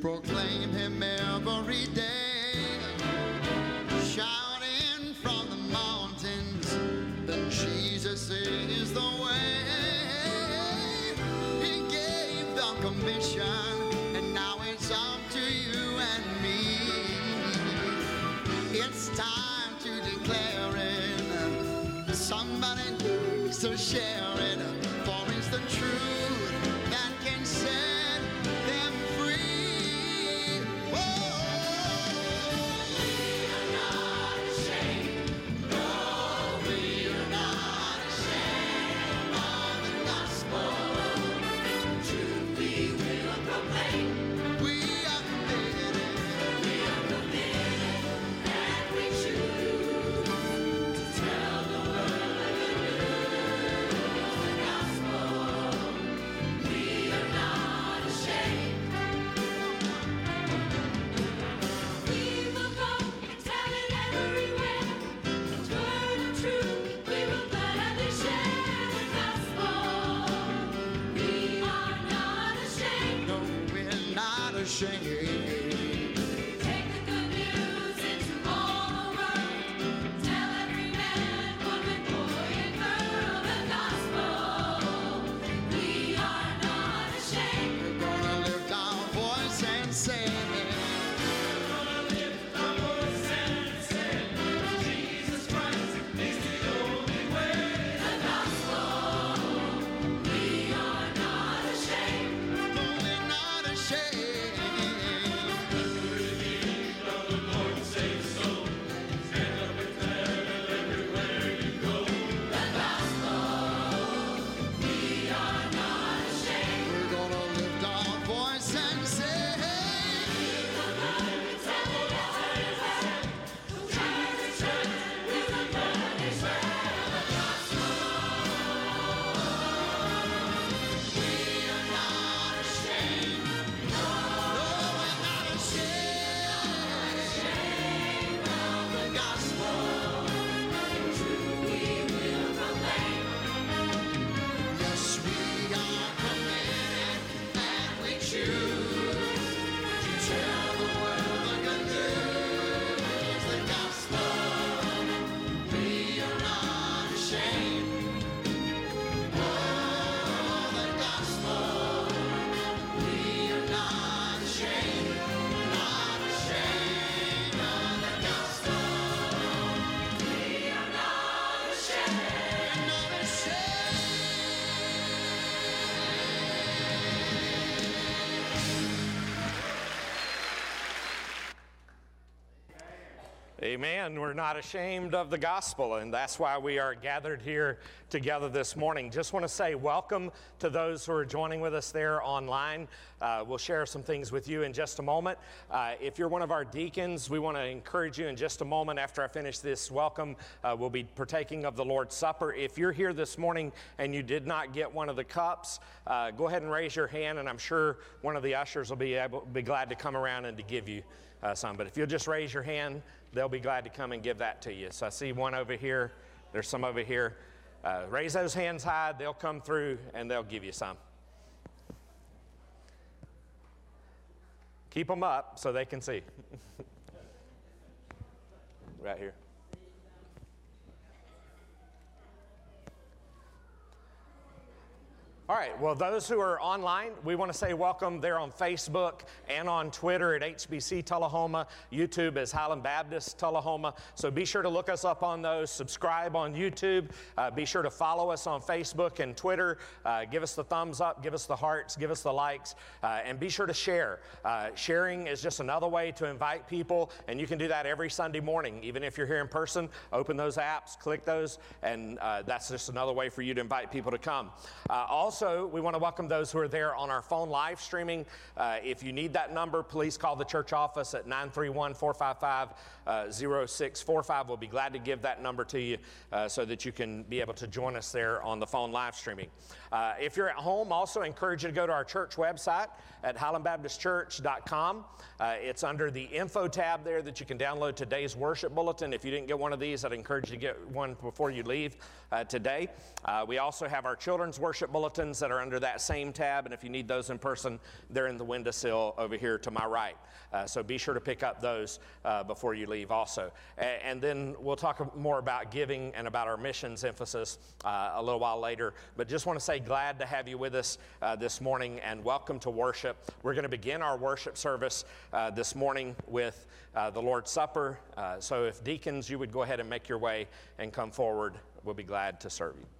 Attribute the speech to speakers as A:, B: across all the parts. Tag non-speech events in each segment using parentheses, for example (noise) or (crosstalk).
A: to
B: Amen. We're not ashamed of the gospel, and that's why we are gathered here together this morning. Just want to say welcome to those who are joining with us there online. Uh, we'll share some things with you in just a moment. Uh, if you're one of our deacons, we want to encourage you in just a moment after I finish this welcome. Uh, we'll be partaking of the Lord's Supper. If you're here this morning and you did not get one of the cups, uh, go ahead and raise your hand, and I'm sure one of the ushers will be, able, be glad to come around and to give you uh, some. But if you'll just raise your hand, they'll be glad to come and give that to you. So I see one over here. There's some over here. Uh, raise those hands high. They'll come through and they'll give you some. Keep them up so they can see. (laughs) right here. All right, well, those who are online, we want to say welcome. They're on Facebook and on Twitter at HBC Tullahoma. YouTube is Highland Baptist Tullahoma. So be sure to look us up on those. Subscribe on YouTube. Uh, be sure to follow us on Facebook and Twitter. Uh, give us the thumbs up, give us the hearts, give us the likes, uh, and be sure to share. Uh, sharing is just another way to invite people, and you can do that every Sunday morning. Even if you're here in person, open those apps, click those, and uh, that's just another way for you to invite people to come. Uh, also, also, we want to welcome those who are there on our phone live streaming. Uh, if you need that number, please call the church office at 931 455 0645. We'll be glad to give that number to you uh, so that you can be able to join us there on the phone live streaming. Uh, if you're at home, also encourage you to go to our church website at highlandbaptistchurch.com. Uh, it's under the info tab there that you can download today's worship bulletin. If you didn't get one of these, I'd encourage you to get one before you leave uh, today. Uh, we also have our children's worship bulletins that are under that same tab, and if you need those in person, they're in the windowsill over here to my right. Uh, so be sure to pick up those uh, before you leave also. And then we'll talk more about giving and about our missions emphasis uh, a little while later. But just want to say glad to have you with us this morning and welcome to worship. We're going to begin our worship service this morning with the Lord's Supper. so if deacons, you would go ahead and make your way and come forward, we'll be glad to serve you.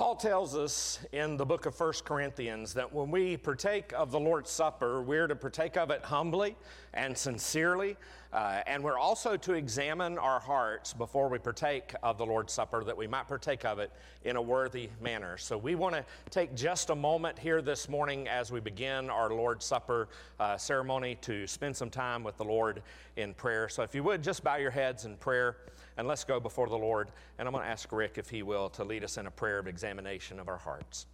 B: Paul tells us in the book of 1 Corinthians that when we partake of the Lord's Supper, we're to partake of it humbly and sincerely, uh, and we're also to examine our hearts before we partake of the Lord's Supper that we might partake of it in a worthy manner. So we want to take just a moment here this morning as we begin our Lord's Supper uh, ceremony to spend some time with the Lord in prayer. So if you would, just bow your heads in prayer and let's go before the Lord. And I'm going to ask Rick if he will to lead us in a prayer of examination of our hearts.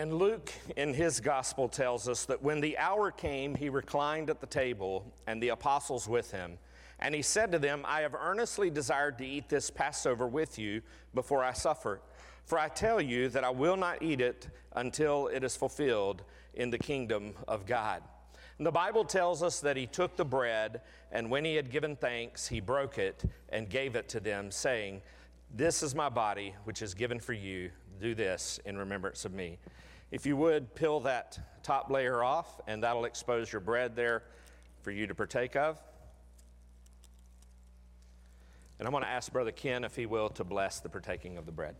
B: And Luke, in his gospel, tells us that when the hour came, he reclined at the table, and the apostles with him. And he said to them, I have earnestly desired to eat this Passover with you before I suffer. For I tell you that I will not eat it until it is fulfilled in the kingdom of God. And the Bible tells us that he took the bread, and when he had given thanks, he broke it and gave it to them, saying, This is my body, which is given for you. Do this in remembrance of me. If you would, peel that top layer off, and that'll expose your bread there for you to partake of. And I'm going to ask Brother Ken, if he will, to bless the partaking of the bread.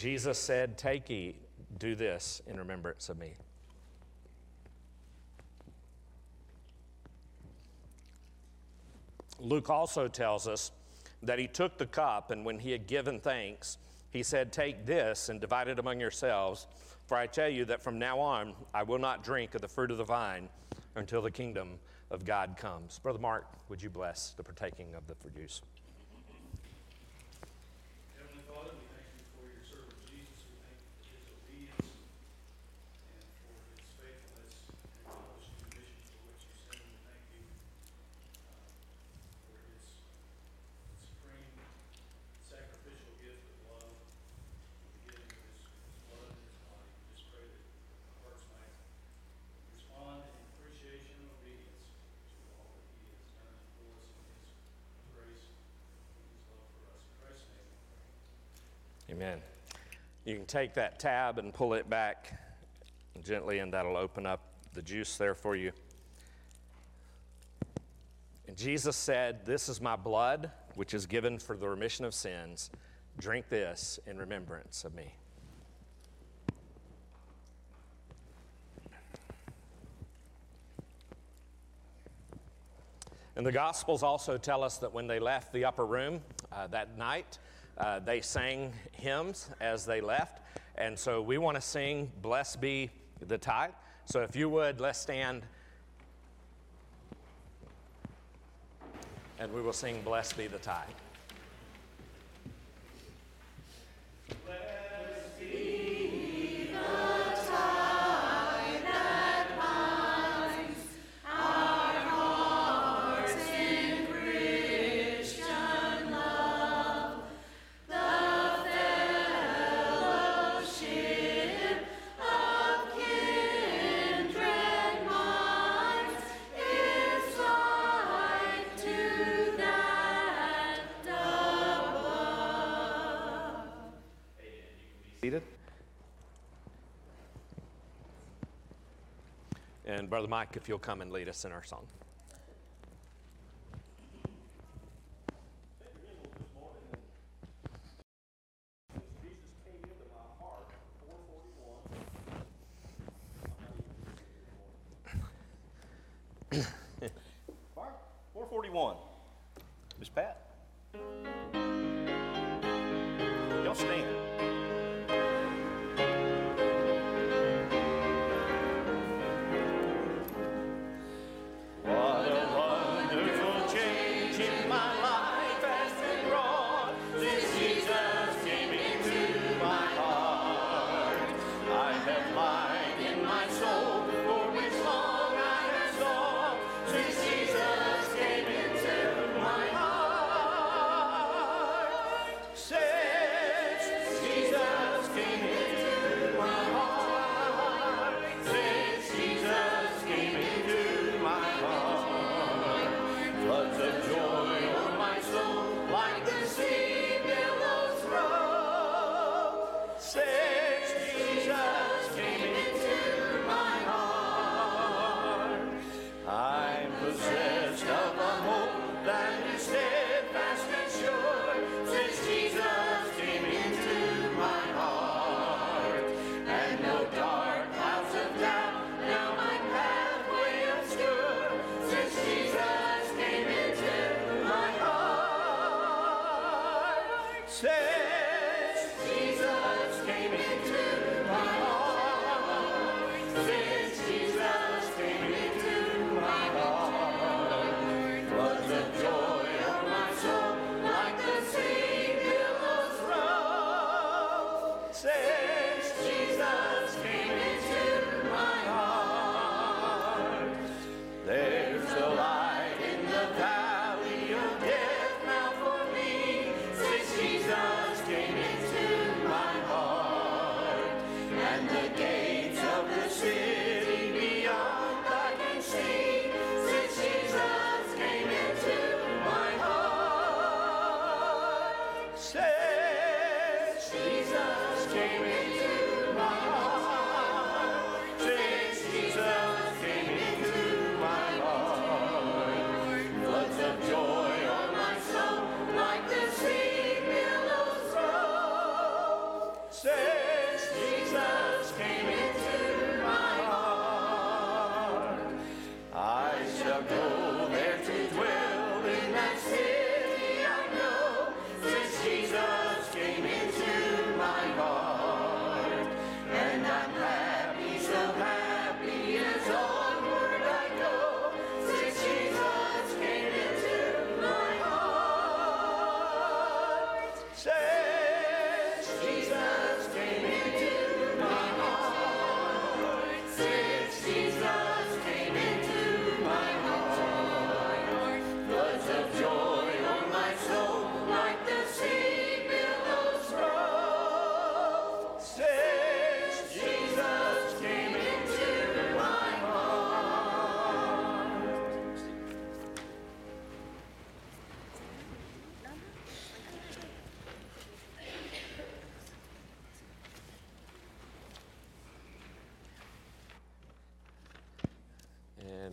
B: Jesus said, Take, ye, do this in remembrance of me. Luke also tells us that he took the cup, and when he had given thanks, he said, Take this and divide it among yourselves. For I tell you that from now on I will not drink of the fruit of the vine until the kingdom of God comes. Brother Mark, would you bless the partaking of the juice?
C: Heavenly Father, we thank you for your servant Jesus. We thank you for his obedience and for his faithfulness and accomplishing the mission for which you sent him. We thank you uh, for his supreme sacrificial gift of love, for the giving of his, his blood and his body. We just pray that our hearts might respond in appreciation and obedience to all that he has done for us in his grace and his love for us. In Christ's name we pray.
B: Amen. You can take that tab and pull it back gently, and that'll open up the juice there for you. And Jesus said, This is my blood, which is given for the remission of sins. Drink this in remembrance of me. And the Gospels also tell us that when they left the upper room uh, that night, uh, they sang hymns as they left. And so we want to sing Blessed Be the Tie. So if you would, let's stand and we will sing Blessed Be the Tie. Brother Mike, if you'll come and lead us in our song.
D: Fire. 441.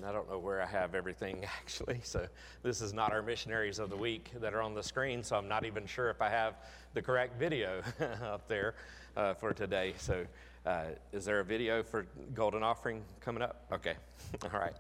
D: I
B: don't know where I have everything (laughs) actually. So this is not our missionaries of the week that are on the screen. So I'm not even sure if I have the correct video (laughs) up there uh, for today. So uh, is there a video for golden offering coming up? Okay, (laughs) all right.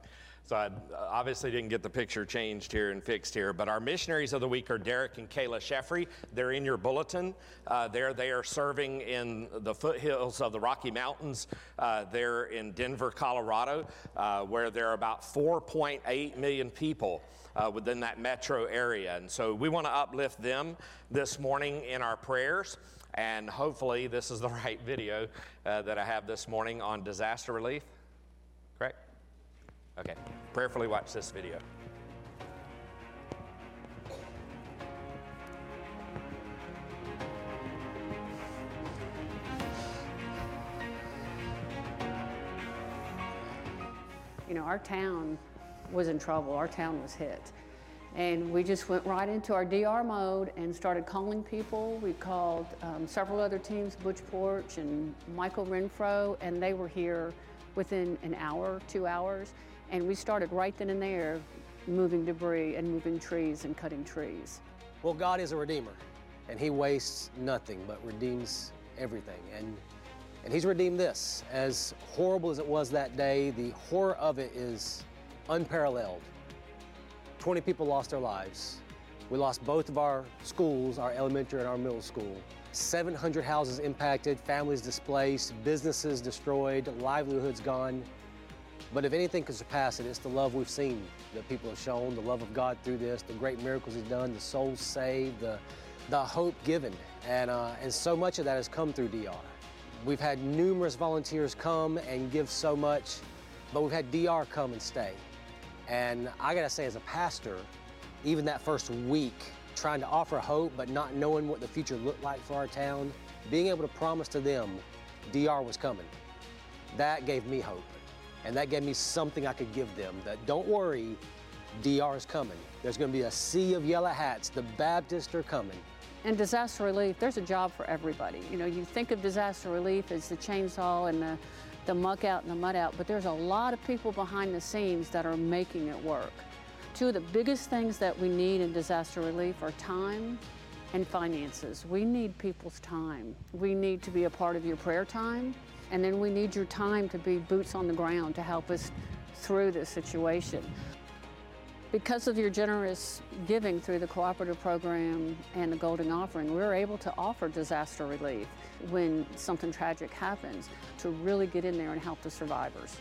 B: So I obviously didn't get the picture changed here and fixed here, but our missionaries of the week are Derek and Kayla Sheffrey. They're in your bulletin. Uh, there they are serving in the foothills of the Rocky Mountains. Uh, they're in Denver, Colorado, uh, where there are about 4.8 million people. Uh, within that metro area. And so we want to uplift them this morning in our prayers. And hopefully, this is the (laughs) right video uh, that I have this morning on disaster relief. Okay, prayerfully watch this video.
E: You know, our town was in trouble. Our town was hit. And we just went right into our DR mode and started calling people. We called um, several other teams, Butch Porch and Michael Renfro, and they were here within an hour, two hours. And we started right then and there moving debris and moving trees and cutting trees.
F: Well, God is a redeemer, and He wastes nothing but redeems everything. And, and He's redeemed this. As horrible as it was that day, the horror of it is unparalleled. 20 people lost their lives. We lost both of our schools, our elementary and our middle school. 700 houses impacted, families displaced, businesses destroyed, livelihoods gone. But if anything can surpass it, it's the love we've seen that people have shown, the love of God through this, the great miracles He's done, the souls saved, the, the hope given. And, uh, and so much of that has come through DR. We've had numerous volunteers come and give so much, but we've had DR come and stay. And I gotta say, as a pastor, even that first week, trying to offer hope but not knowing what the future looked like for our town, being able to promise to them DR was coming, that gave me hope. And that gave me something I could give them that don't worry, DR is coming. There's gonna be a sea of yellow hats. The Baptists are coming.
E: And disaster relief, there's a job for everybody. You know, you think of disaster relief as the chainsaw and the, the muck out and the mud out, but there's a lot of people behind the scenes that are making it work. Two of the biggest things that we need in disaster relief are time and finances. We need people's time. We need to be a part of your prayer time, and then we need your time to be boots on the ground to help us through this situation. Because of your generous giving through the cooperative program and the Golden Offering, we're able to offer disaster relief when something tragic happens to really get in there and help the survivors.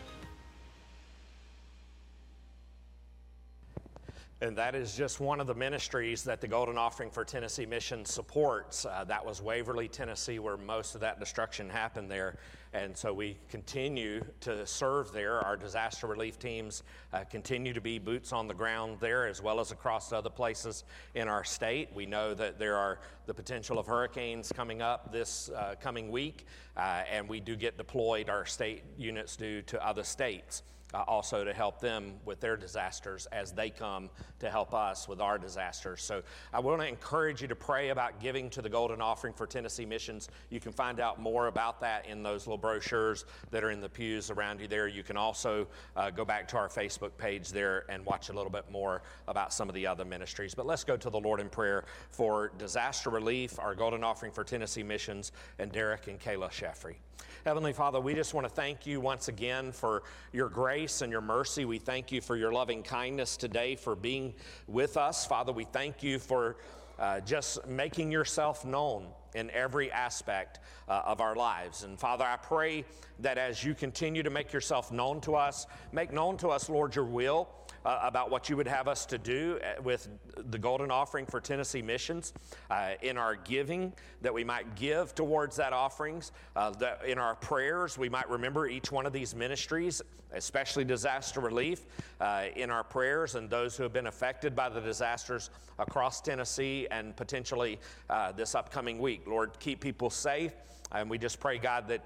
B: And that is just one of the ministries that the Golden Offering for Tennessee Mission supports. Uh, that was Waverly, Tennessee, where most of that destruction happened there. And so we continue to serve there. Our disaster relief teams uh, continue to be boots on the ground there, as well as across other places in our state. We know that there are the potential of hurricanes coming up this uh, coming week, uh, and we do get deployed, our state units do, to other states uh, also to help them with their disasters as they come to help us with our disasters. So I want to encourage you to pray about giving to the Golden Offering for Tennessee Missions. You can find out more about that in those little brochures that are in the pews around you there. You can also uh, go back to our Facebook page there and watch a little bit more about some of the other ministries. But let's go to the Lord in prayer for disaster relief, our Golden Offering for Tennessee Missions, and Derek and Kayla Sheffrey. Heavenly Father, we just want to thank you once again for your grace and your mercy. We thank you for your loving kindness today, for being with us. Father, we thank you for uh, just making yourself known in every aspect uh, of our lives. And Father, I pray that as you continue to make yourself known to us, make known to us, Lord, your will. Uh, about what you would have us to do uh, with the golden offering for Tennessee missions uh, in our giving, that we might give towards that offerings, uh, that in our prayers, we might remember each one of these ministries, especially disaster relief, uh, in our prayers and those who have been affected by the disasters across Tennessee and potentially uh, this upcoming week. Lord, keep people safe. And we just pray, God, that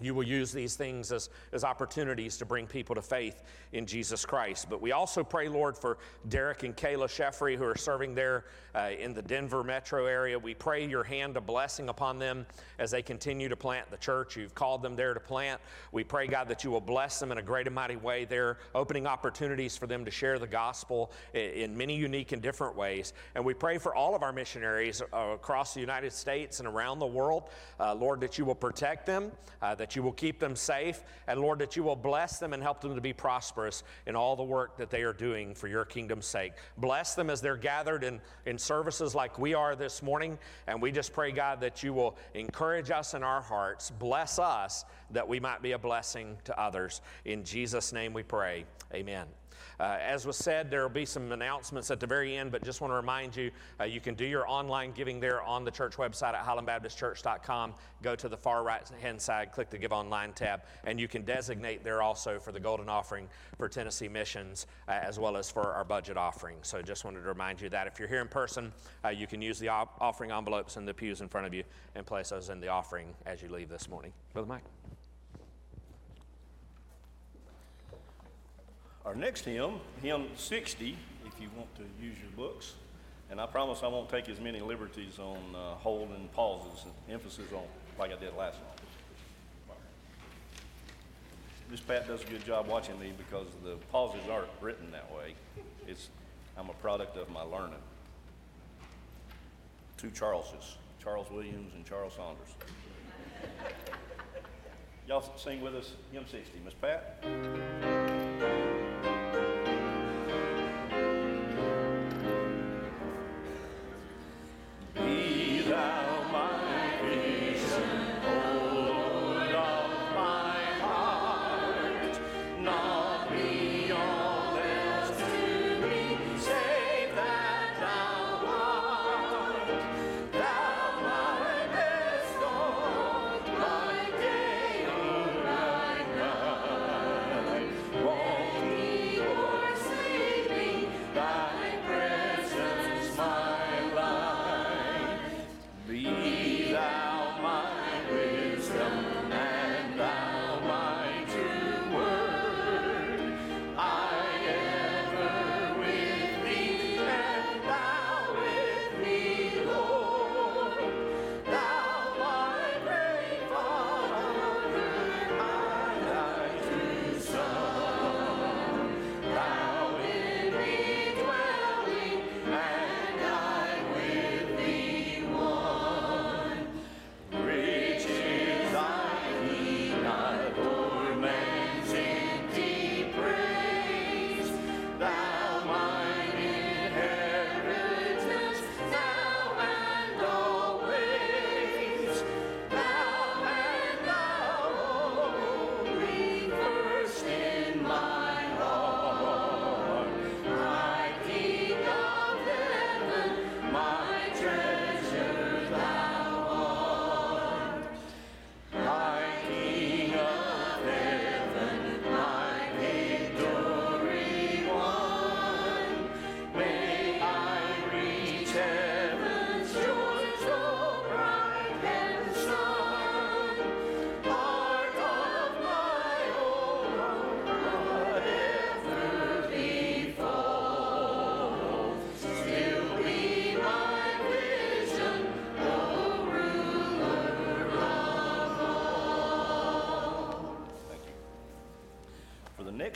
B: you will use these things as, as opportunities to bring people to faith in Jesus Christ. But we also pray, Lord, for Derek and Kayla Sheffrey who are serving there uh, in the Denver metro area. We pray your hand of blessing upon them as they continue to plant the church. You've called them there to plant. We pray, God, that you will bless them in a great and mighty way there, opening opportunities for them to share the gospel in, in many unique and different ways. And we pray for all of our missionaries uh, across the United States and around the world, uh, Lord, that you will protect them, uh, that you will keep them safe, and Lord, that you will bless them and help them to be prosperous in all the work that they are doing for your kingdom's sake. Bless them as they're gathered in, in services like we are this morning, and we just pray, God, that you will encourage us in our hearts, bless us that we might be a blessing to others. In Jesus' name we pray. Amen. Uh, as was said, there will be some announcements at the very end, but just want to remind you uh, you can do your online giving there on the church website at highlandbaptistchurch.com. Go to the far right hand side, click the Give Online tab, and you can designate there also for the Golden Offering for Tennessee Missions uh, as well as for our budget offering. So just wanted to remind you that if you're here in person, uh, you can use the op- offering envelopes in the pews in front of you and place those in the offering as you leave this morning. Brother Mike.
D: Our next hymn, hymn 60, if you want to use your books. And I promise I won't take as many liberties on uh, holding pauses and emphasis on like I did last one. Miss Pat does a good job watching me because the pauses aren't written that way. It's, I'm a product of my learning. Two Charleses, Charles Williams and Charles Saunders. Y'all sing with us, hymn 60. Miss Pat?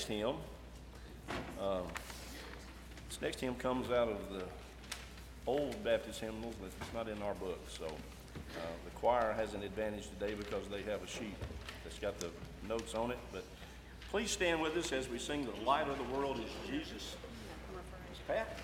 D: Next hymn, um, this next hymn comes out of the old Baptist hymnals, but it's not in our book, so uh, the choir has an advantage today because they have a sheet that's got the notes on it, but please stand with us as we sing "The Light of the World is Jesus." Miss Pat?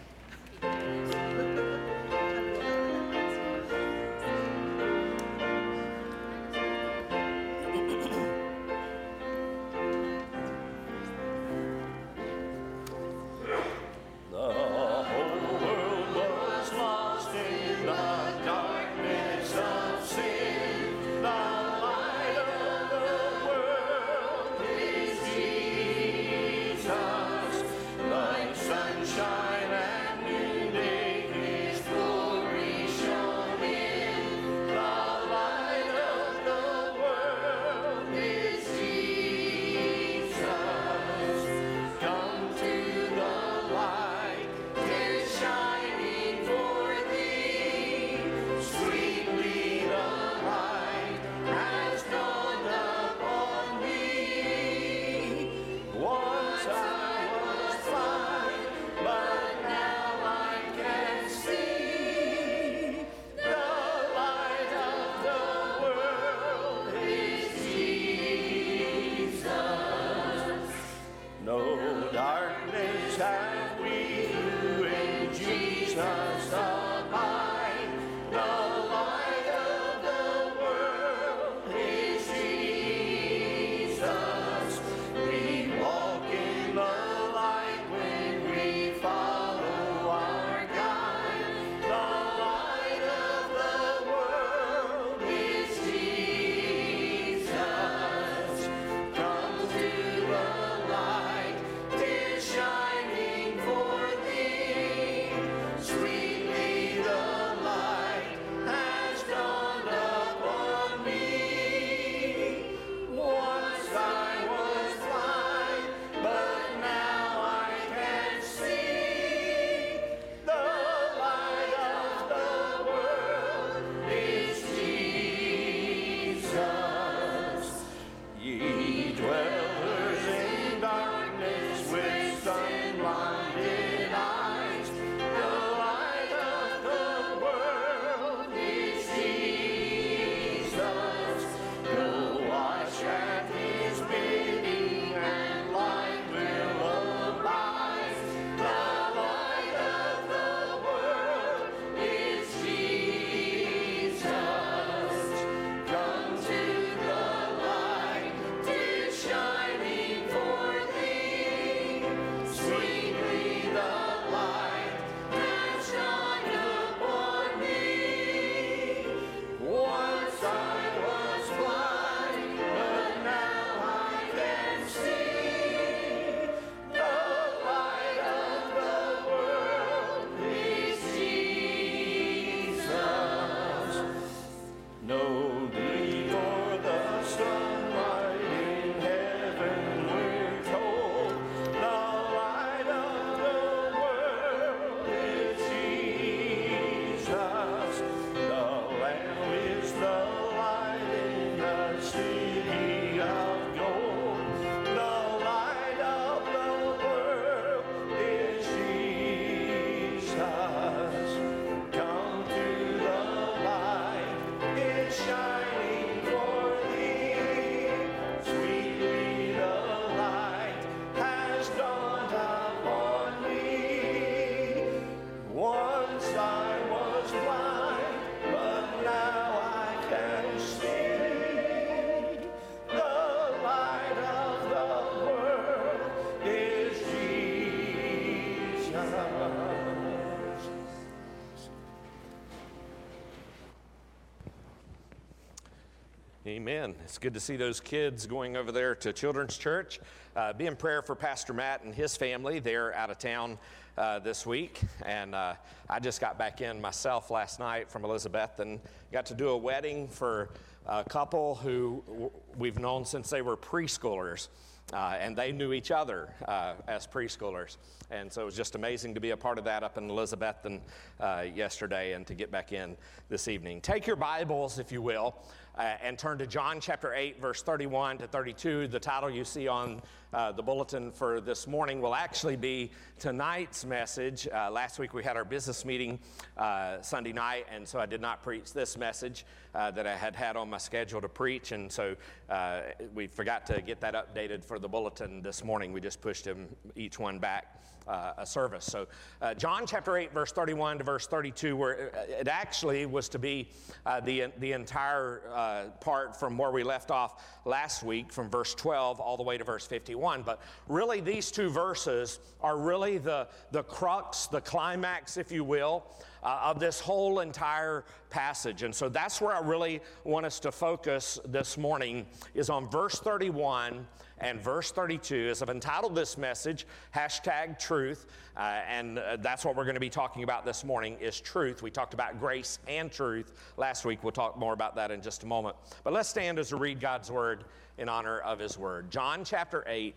D: It's
B: good to see those kids going over there to Children's Church. Uh, be in prayer for Pastor Matt and his family. They're out of town uh, this week. And uh, I just got back in myself last night from Elizabethton and got to do a wedding for a couple who we've known since they were preschoolers. Uh, and they knew each other uh, as preschoolers. And so it was just amazing to be a part of that up in Elizabethton uh, yesterday and to get back in this evening. Take your Bibles, if you will, uh, and turn to John chapter 8, verse 31 to 32. The title you see on uh, the bulletin for this morning will actually be tonight's message. Uh, last week we had our business meeting uh, Sunday night, and so I did not preach this message uh, that I had had on my schedule to preach, and so uh, we forgot to get that updated for the bulletin this morning. We just pushed them each one back. Uh, a service. So, uh, John chapter 8, verse 31 to verse 32, where it actually was to be uh, the, the entire uh, part from where we left off last week, from verse 12 all the way to verse 51. But really, these two verses are really the, the crux, the climax, if you will, uh, of this whole entire passage. And so that's where I really want us to focus this morning is on verse 31 and verse 32. As I've entitled this message, hashtag truth, uh, and uh, that's what we're going to be talking about this morning is truth. We talked about grace and truth last week. We'll talk more about that in just a moment. But let's stand as we read God's word in honor of his word. John chapter 8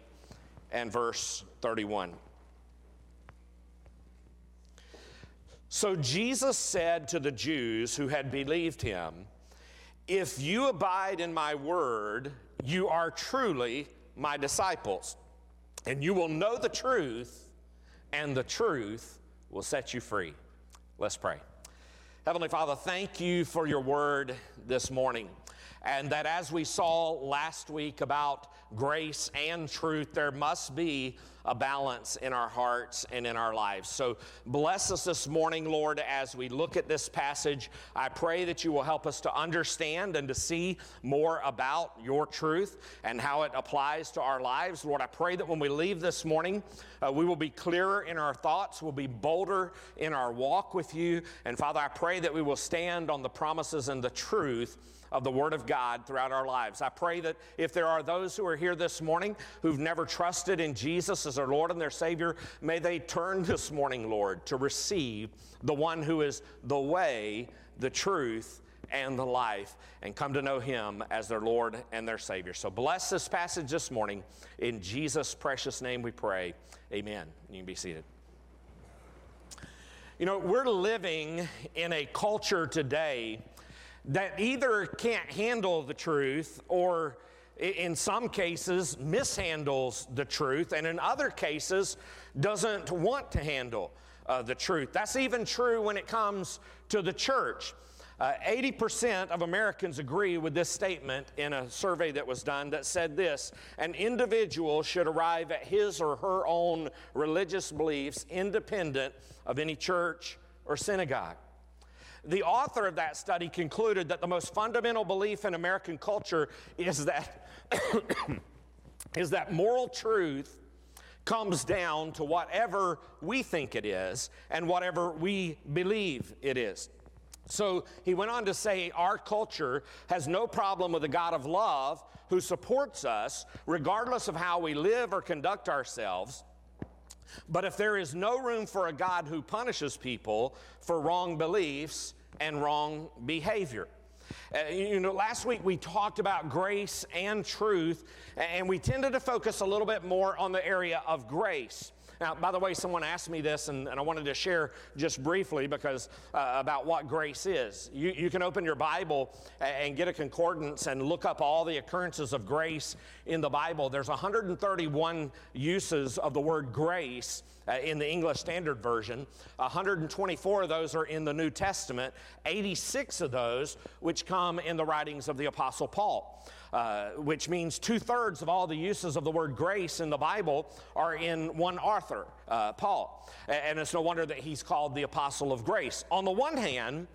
B: and verse 31. So Jesus said to the Jews who had believed him, If you abide in my word, you are truly my disciples, and you will know the truth, and the truth will set you free. Let's pray. Heavenly Father, thank you for your word this morning. And that as we saw last week about grace and truth, there must be a balance in our hearts and in our lives. So bless us this morning, Lord, as we look at this passage. I pray that you will help us to understand and to see more about your truth and how it applies to our lives. Lord, I pray that when we leave this morning, uh, we will be clearer in our thoughts, we'll be bolder in our walk with you. And Father, I pray that we will stand on the promises and the truth of the Word of God throughout our lives. I pray that if there are those who are here this morning who've never trusted in Jesus as their Lord and their Savior, may they turn this morning, Lord, to receive the one who is the way, the truth, and the life, and come to know Him as their Lord and their Savior. So bless this passage this morning. In Jesus' precious name we pray. Amen. You can be seated. You know, we're living in a culture today that either can't handle the truth or in some cases mishandles the truth and in other cases doesn't want to handle uh, the truth that's even true when it comes to the church uh, 80% of Americans agree with this statement in a survey that was done that said this an individual should arrive at his or her own religious beliefs independent of any church or synagogue. The author of that study concluded that the most fundamental belief in American culture is that, (coughs) is that moral truth comes down to whatever we think it is and whatever we believe it is. So he went on to say, Our culture has no problem with a God of love who supports us regardless of how we live or conduct ourselves. But if there is no room for a God who punishes people for wrong beliefs and wrong behavior, Uh, you know, last week we talked about grace and truth, and we tended to focus a little bit more on the area of grace. Now, by the way, someone asked me this, and, and I wanted to share just briefly because uh, about what grace is. You, you can open your Bible and get a concordance and look up all the occurrences of grace in the Bible. There's 131 uses of the word grace uh, in the English Standard Version. 124 of those are in the New Testament, 86 of those which come in the writings of the Apostle Paul. Uh, which means two thirds of all the uses of the word grace in the Bible are in one author, uh, Paul. And it's no wonder that he's called the apostle of grace. On the one hand,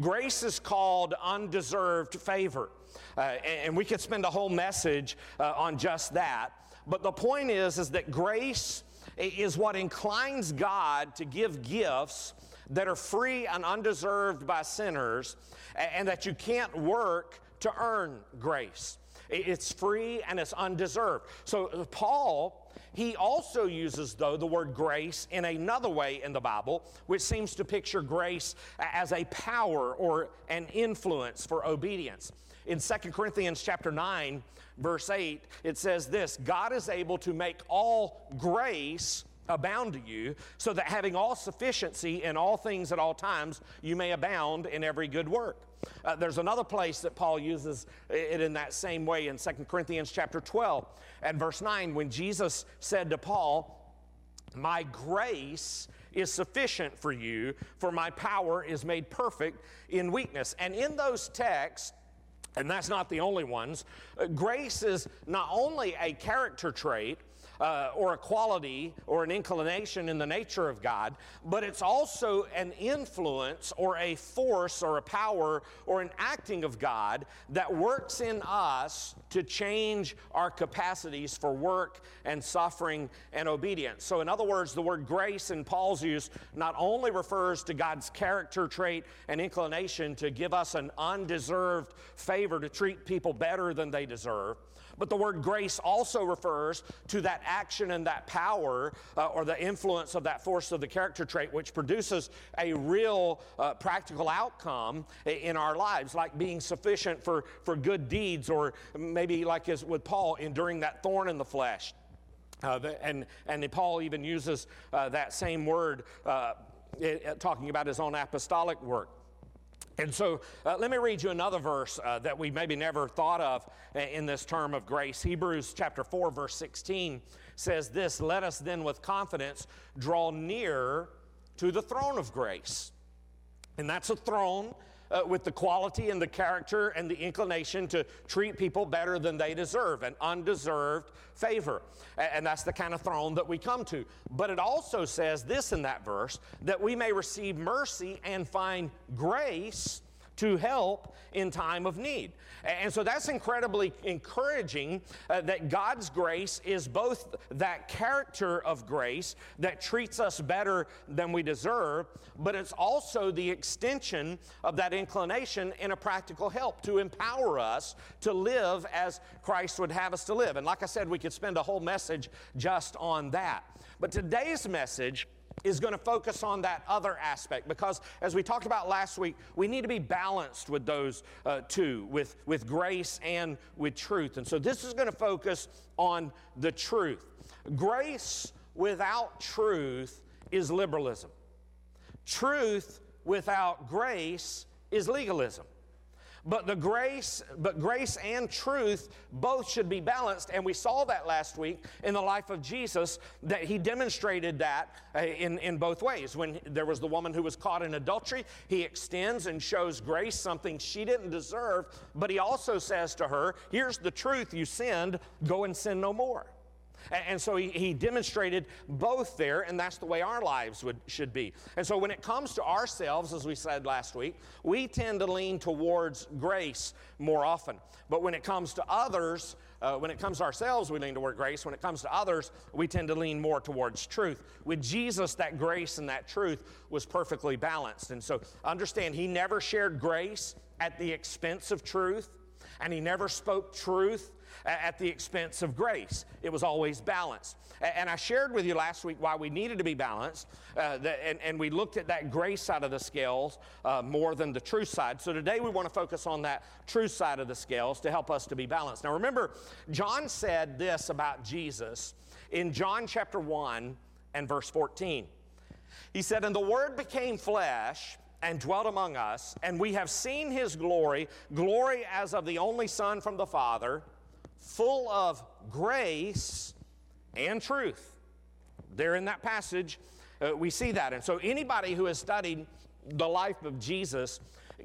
B: grace is called undeserved favor. Uh, and, we could spend a whole message uh, on just that. But the point is, is that grace is what inclines God to give gifts that are free and undeserved by sinners, and that you can't work to earn grace. It's free and it's undeserved. So, uh, Paul, he also uses, though, the word grace in another way in the Bible, which seems to picture grace as a power or an influence for obedience. In 2 Corinthians chapter 9, verse 8, it says this God is able to make all grace abound to you, so that having all sufficiency in all things at all times, you may abound in every good work. Uh, there's another place that Paul uses it in that same way in 2 Corinthians chapter 12 and verse 9 when Jesus said to Paul, My grace is sufficient for you, for my power is made perfect in weakness. And in those texts, and that's not the only ones, uh, grace is not only a character trait, uh, or a quality or an inclination in the nature of God, but it's also an influence or a force or a power or an acting of God that works in us to change our capacities for work and suffering and obedience. So, in other words, the word grace in Paul's use not only refers to God's character trait and inclination to give us an undeserved favor to treat people better than they deserve but the word grace also refers to that action and that power uh, or the influence of that force of the character trait, which produces a real uh, practical outcome in our lives, like being sufficient for, for good deeds, or maybe like as with Paul, enduring that thorn in the flesh. Uh, and, and Paul even uses uh, that same word uh, it, talking about his own apostolic work. And so uh, let me read you another verse uh, that we maybe never thought of in this term of grace. Hebrews chapter 4, verse 16 says this Let us then with confidence draw near to the throne of grace. And that's a throne uh, with the quality and the character and the inclination to treat people better than they deserve, an undeserved favor. And that's the kind of throne that we come to. But it also says this in that verse that we may receive mercy and find grace to help in time of need. And so that's incredibly encouraging uh, that God's grace is both that character of grace that treats us better than we deserve, but it's also the extension of that inclination in a practical help to empower us to live as Christ would have us to live. And like I said, we could spend a whole message just on that. But today's message is going to focus on that other aspect because, as we talked about last week, we need to be balanced with those uh, two, with, with grace and with truth. And so, this is going to focus on the truth. Grace without truth is liberalism, truth without grace is legalism. But the grace, but grace and truth both should be balanced. And we saw that last week in the life of Jesus that he demonstrated that uh, in, in both ways. When there was the woman who was caught in adultery, he extends and shows grace, something she didn't deserve. But he also says to her, Here's the truth you sinned, go and sin no more. And so he, he demonstrated both there, and that's the way our lives would, should be. And so when it comes to ourselves, as we said last week, we tend to lean towards grace more often. But when it comes to others, uh, when it comes to ourselves, we lean toward grace. When it comes to others, we tend to lean more towards truth. With Jesus, that grace and that truth was perfectly balanced. And so understand, he never shared grace at the expense of truth. and he never spoke truth at the expense of grace. It was always balanced. And I shared with you last week why we needed to be balanced, uh, and, and, we looked at that grace side of the scales uh, more than the truth side. So today we want to focus on that truth side of the scales to help us to be balanced. Now remember, John said this about Jesus in John chapter 1 and verse 14. He said, And the Word became flesh and dwelt among us, and we have seen his glory, glory as of the only Son from the Father, full of grace and truth. There in that passage, uh, we see that. And so anybody who has studied the life of Jesus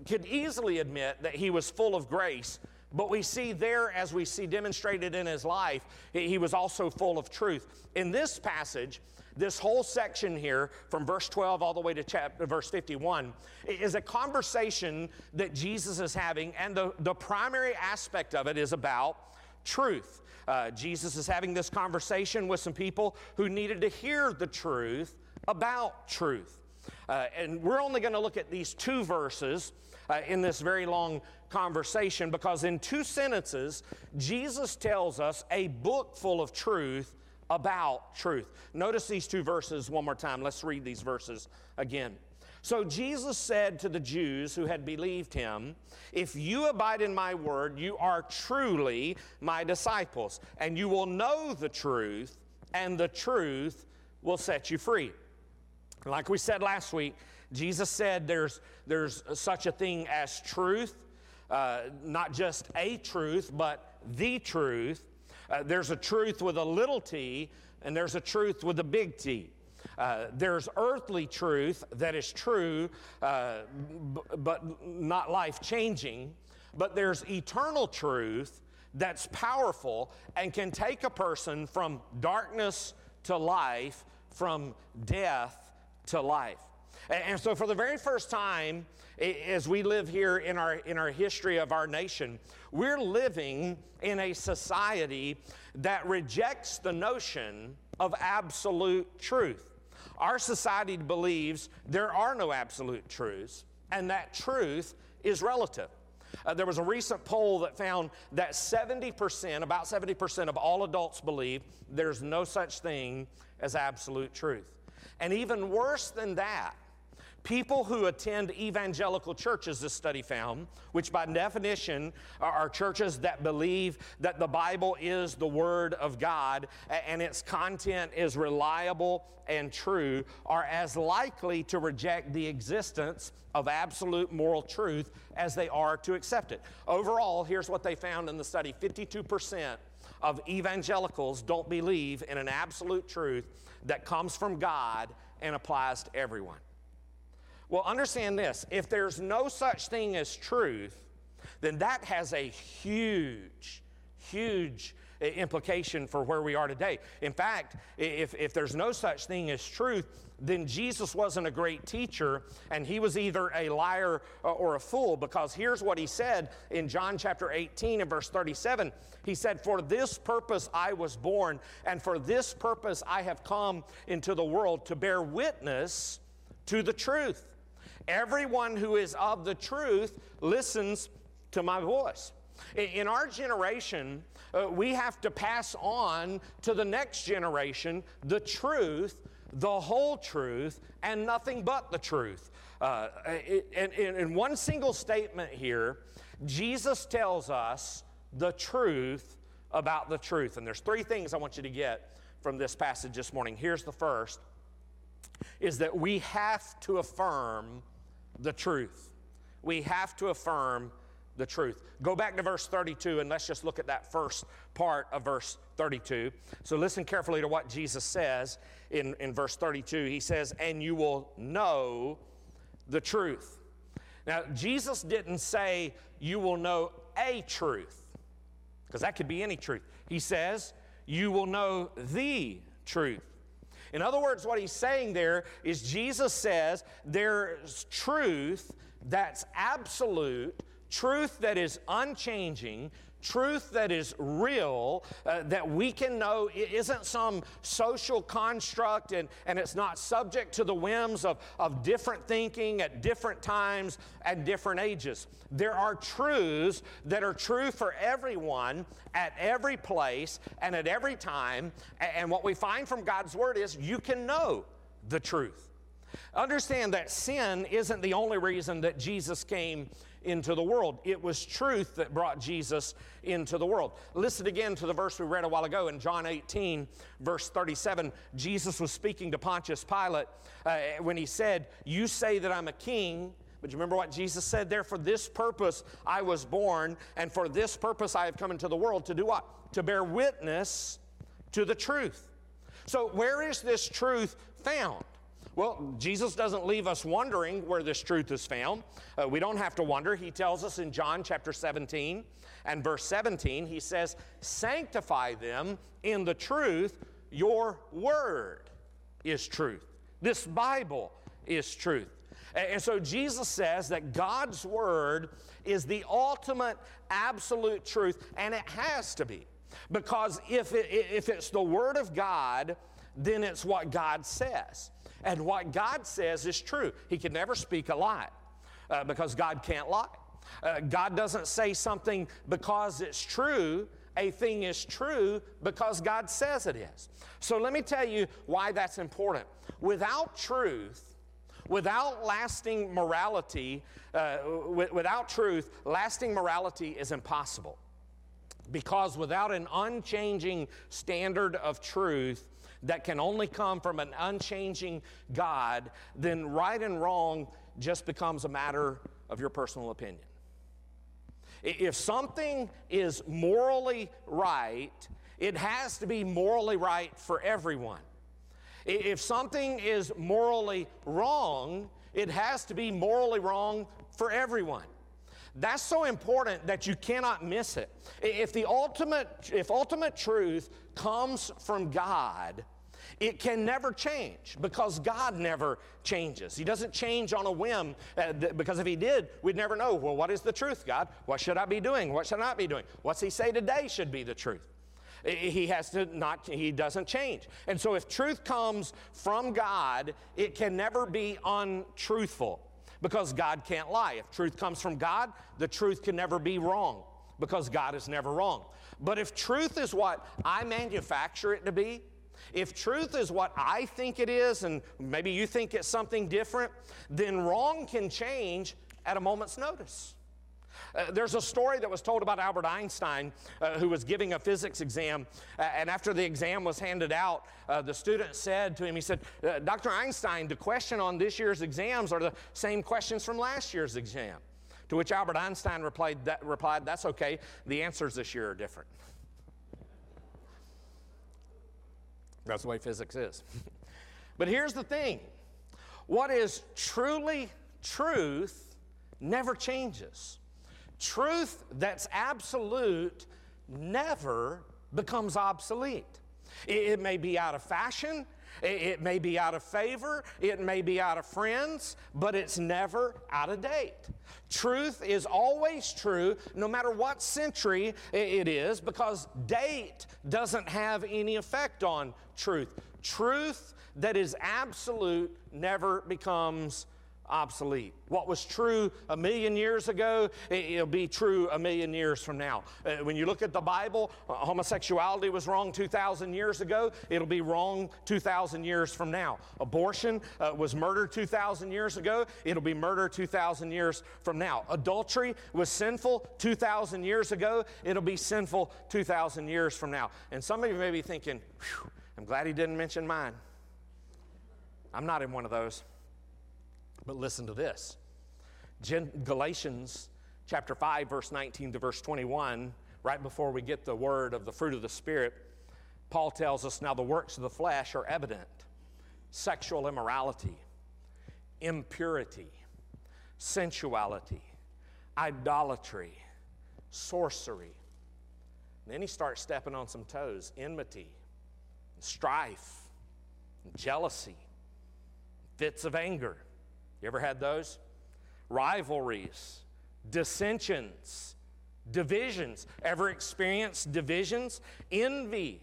B: could easily admit that he was full of grace. But we see there, as we see demonstrated in his life, he was also full of truth. In this passage, this whole section here, from verse 12 all the way to chapter, verse 51, is a conversation that Jesus is having, and the, the primary aspect of it is about truth. Uh, Jesus is having this conversation with some people who needed to hear the truth about truth. Uh, and we're only going to look at these two verses uh, in this very long conversation because in two sentences, Jesus tells us a book full of truth about truth. Notice these two verses one more time. Let's read these verses again. So Jesus said to the Jews who had believed him, If you abide in my word, you are truly my disciples, and you will know the truth, and the truth will set you free. Like we said last week, Jesus said there's, there's such a thing as truth, uh, not just a truth, but the truth. Uh, there's a truth with a little t, and there's a truth with a big T. Uh, there's earthly truth that is true, uh, b- but not life changing. But there's eternal truth that's powerful and can take a person from darkness to life, from death to life. And so, for the very first time, as we live here in our, in our history of our nation, we're living in a society that rejects the notion of absolute truth. Our society believes there are no absolute truths, and that truth is relative. Uh, there was a recent poll that found that 70%, about 70% of all adults believe there's no such thing as absolute truth. And even worse than that, People who attend evangelical churches, this study found, which by definition are churches that believe that the Bible is the Word of God and its content is reliable and true, are as likely to reject the existence of absolute moral truth as they are to accept it. Overall, here's what they found in the study 52% of evangelicals don't believe in an absolute truth that comes from God and applies to everyone. Well, understand this if there's no such thing as truth, then that has a huge, huge implication for where we are today. In fact, if, if there's no such thing as truth, then Jesus wasn't a great teacher and he was either a liar uh, or a fool because here's what he said in John chapter 18 and verse 37. He said, For this purpose I was born, and for this purpose I have come into the world to bear witness to the truth. Everyone who is of the truth listens to my voice. In our generation, uh, we have to pass on to the next generation the truth, the whole truth, and nothing but the truth. Uh, in, in one single statement here, Jesus tells us the truth about the truth. And there's three things I want you to get from this passage this morning. Here's the first is that we have to affirm the truth. We have to affirm the truth. Go back to verse 32 and let's just look at that first part of verse 32. So listen carefully to what Jesus says in, in verse 32. He says, And you will know the truth. Now, Jesus didn't say you will know a truth, because that could be any truth. He says, You will know the truth. In other words, what he's saying there is Jesus says there's truth that's absolute, truth that is unchanging, truth that is real, uh, that we can know it isn't some social construct and, and it's not subject to the whims of, of different thinking at different times and different ages. There are truths that are true for everyone at every place and at every time. And what we find from God's Word is you can know the truth. Understand that sin isn't the only reason that Jesus came into the world. It was truth that brought Jesus into the world. Listen again to the verse we read a while ago in John 18, verse 37. Jesus was speaking to Pontius Pilate uh, when he said, You say that I'm a king. But you remember what Jesus said there? For this purpose I was born, and for this purpose I have come into the world to do what? To bear witness to the truth. So, where is this truth found? Well, Jesus doesn't leave us wondering where this truth is found. Uh, we don't have to wonder. He tells us in John chapter 17 and verse 17, he says, Sanctify them in the truth. Your word is truth. This Bible is truth. And so Jesus says that God's word is the ultimate absolute truth, and it has to be. Because if, it, if it's the word of God, then it's what God says. And what God says is true. He can never speak a lie uh, because God can't lie. Uh, God doesn't say something because it's true. A thing is true because God says it is. So let me tell you why that's important. Without truth, without lasting morality, uh, without truth, lasting morality is impossible. Because without an unchanging standard of truth, that can only come from an unchanging God, then right and wrong just becomes a matter of your personal opinion. If something is morally right, it has to be morally right for everyone. If something is morally wrong, it has to be morally wrong for everyone. That's so important that you cannot miss it. If the ultimate, if ultimate truth comes from God, it can never change because God never changes. He doesn't change on a whim uh, th- because if He did, we'd never know. Well, what is the truth, God? What should I be doing? What should I not be doing? What's He say today should be the truth. He has to not, he doesn't change. And so if truth comes from God, it can never be untruthful because God can't lie. If truth comes from God, the truth can never be wrong because God is never wrong. But if truth is what I manufacture it to be, if truth is what I think it is, and maybe you think it's something different, then wrong can change at a moment's notice. Uh, there's a story that was told about Albert Einstein, uh, who was giving a physics exam. Uh, and after the exam was handed out, uh, the student said to him, He said, uh, Dr. Einstein, the question on this year's exams are the same questions from last year's exam. To which Albert Einstein replied, that, replied That's okay, the answers this year are different. That's the way physics is. (laughs) but here's the thing what is truly truth never changes. Truth that's absolute never becomes obsolete. It, may be out of fashion, it may be out of favor, it may be out of friends, but it's never out of date. Truth is always true, no matter what century it is, because date doesn't have any effect on truth. Truth that is absolute never becomes obsolete. What was true a million years ago, it'll be true a million years from now. Uh, when you look at the Bible, uh, homosexuality was wrong 2,000 years ago, it'll be wrong 2,000 years from now. Abortion uh, was murder 2,000 years ago, it'll be murder 2,000 years from now. Adultery was sinful 2,000 years ago, it'll be sinful 2,000 years from now. And some of you may be thinking, I'm glad he didn't mention mine. I'm not in one of those. But listen to this. Galatians chapter 5, verse 19 to verse 21, right before we get the word of the fruit of the Spirit, Paul tells us now the works of the flesh are evident. Sexual immorality, impurity, sensuality, idolatry, sorcery. Then he starts stepping on some toes. Enmity, strife, jealousy, fits of anger you ever had those? Rivalries, dissensions, divisions. Ever experienced divisions? Envy.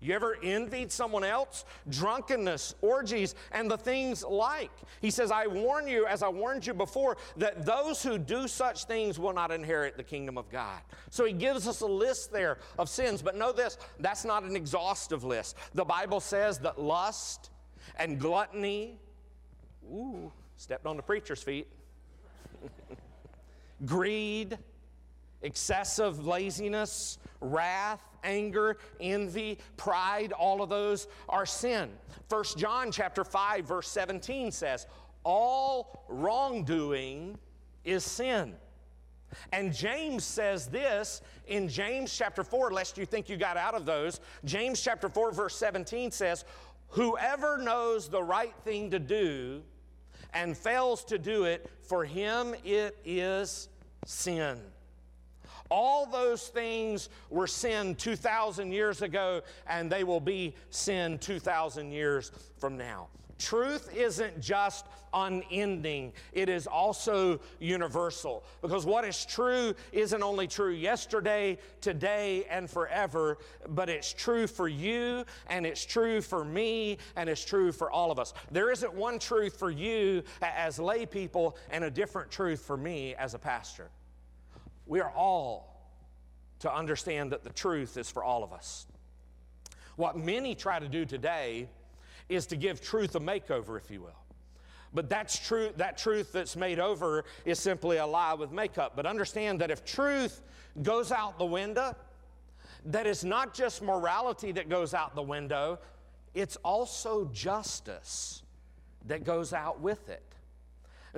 B: You ever envied someone else? Drunkenness, orgies, and the things like. He says, I warn you, as I warned you before, that those who do such things will not inherit the kingdom of God. So he gives us a list there of sins. But know this that's not an exhaustive list. The Bible says that lust and gluttony, ooh, stepped on the preacher's feet, (laughs) greed, excessive laziness, wrath, anger, envy, pride, all of those are sin. 1 John chapter 5 verse 17 says, "All wrongdoing is sin." And James says this in James chapter 4, lest you think you got out of those. James chapter 4, verse 17 says, Whoever knows the right thing to do and fails to do it, for him it is sin. All those things were sin 2,000 years ago, and they will be sin 2,000 years from now. Truth isn't just unending, it is also universal. Because what is true isn't only true yesterday, today, and forever, but it's true for you, and it's true for me, and it's true for all of us. There isn't one truth for you as lay people and a different truth for me as a pastor. We are all to understand that the truth is for all of us. What many try to do today is to give truth a makeover, if you will. But that's true, that truth that's made over is simply a lie with makeup. But understand that if truth goes out the window, that it's not just morality that goes out the window, it's also justice that goes out with it.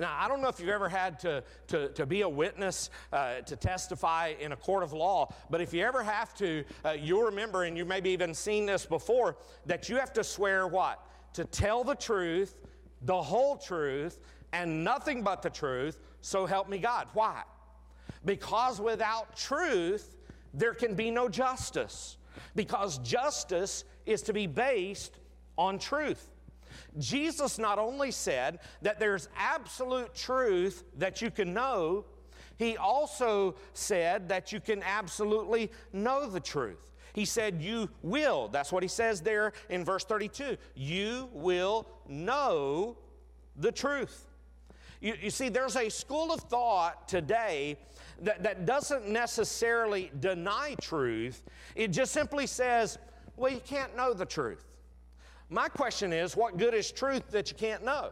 B: Now, I don't know if you've ever had to, to, to be a witness, uh, to testify in a court of law, but if you ever have to, uh, you'll remember, and you maybe even seen this before, that you have to swear what? To tell the truth, the whole truth, and nothing but the truth, so help me God. Why? Because without truth, there can be no justice. Because justice is to be based on truth. Jesus not only said that there's absolute truth that you can know, he also said that you can absolutely know the truth. He said, You will. That's what he says there in verse 32. You will know the truth. You, you, see, there's a school of thought today that, that doesn't necessarily deny truth, it just simply says, Well, you can't know the truth. My question is, what good is truth that you can't know?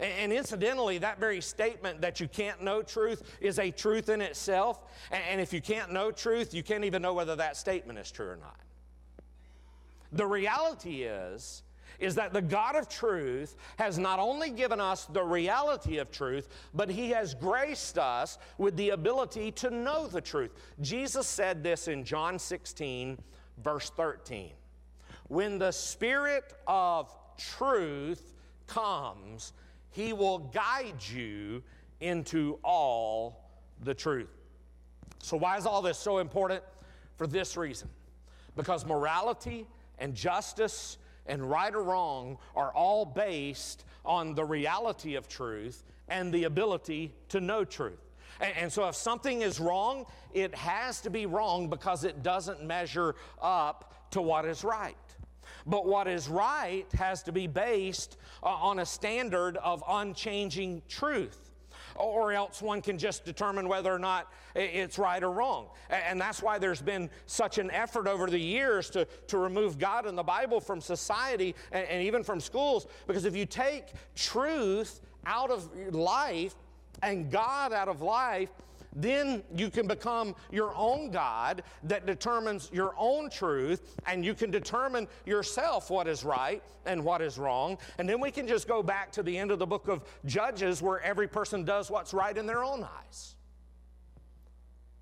B: And incidentally, that very statement that you can't know truth is a truth in itself. And if you can't know truth, you can't even know whether that statement is true or not. The reality is, is that the God of truth has not only given us the reality of truth, but He has graced us with the ability to know the truth. Jesus said this in John 16, verse 13. When the Spirit of truth comes, He will guide you into all the truth. So, why is all this so important? For this reason because morality and justice and right or wrong are all based on the reality of truth and the ability to know truth. And, so, if something is wrong, it has to be wrong because it doesn't measure up to what is right. But what is right has to be based uh, on a standard of unchanging truth. Or else one can just determine whether or not it's right or wrong. And that's why there's been such an effort over the years to, to remove God and the Bible from society and, and even from schools. Because if you take truth out of life and God out of life, then you can become your own God that determines your own truth, and you can determine yourself what is right and what is wrong. And then we can just go back to the end of the book of Judges where every person does what's right in their own eyes.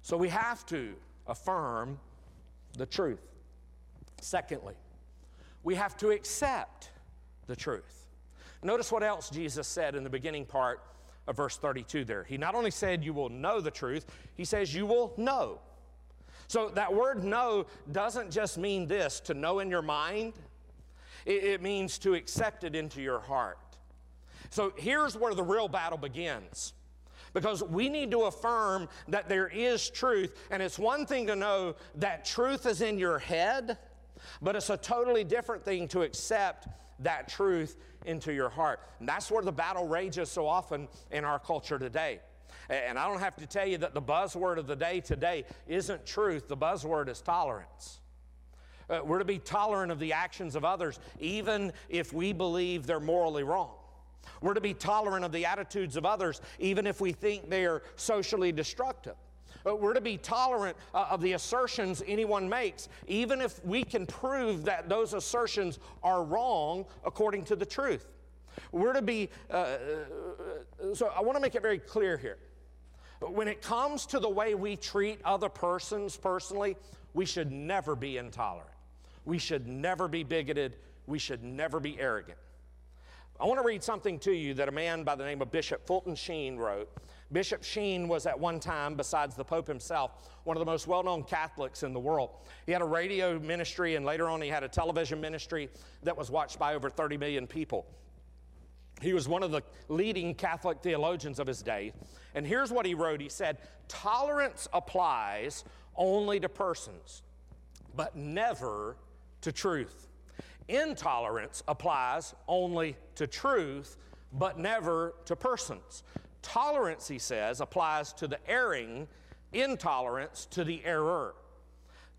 B: So we have to affirm the truth. Secondly, we have to accept the truth. Notice what else Jesus said in the beginning part of verse 32 there. He not only said you will know the truth, he says you will know. So that word know doesn't just mean this to know in your mind, it, it means to accept it into your heart. So here's where the real battle begins. because we need to affirm that there is truth. And it's one thing to know that truth is in your head, but it's a totally different thing to accept that truth into your heart. And that's where the battle rages so often in our culture today. And I don't have to tell you that the buzzword of the day today isn't truth, the buzzword is tolerance. Uh, we're to be tolerant of the actions of others, even if we believe they're morally wrong. We're to be tolerant of the attitudes of others, even if we think they are socially destructive. Uh, we're to be tolerant uh, of the assertions anyone makes, even if we can prove that those assertions are wrong according to the truth. We're to be, uh, uh so I want to make it very clear here. When it comes to the way we treat other persons personally, we should never be intolerant. We should never be bigoted. We should never be arrogant. I want to read something to you that a man by the name of Bishop Fulton Sheen wrote. Bishop Sheen was at one time, besides the Pope himself, one of the most well known Catholics in the world. He had a radio ministry, and later on, he had a television ministry that was watched by over 30 million people. He was one of the leading Catholic theologians of his day. And here's what he wrote He said, Tolerance applies only to persons, but never to truth. Intolerance applies only to truth, but never to persons. Tolerance, he says, applies to the erring, intolerance to the error.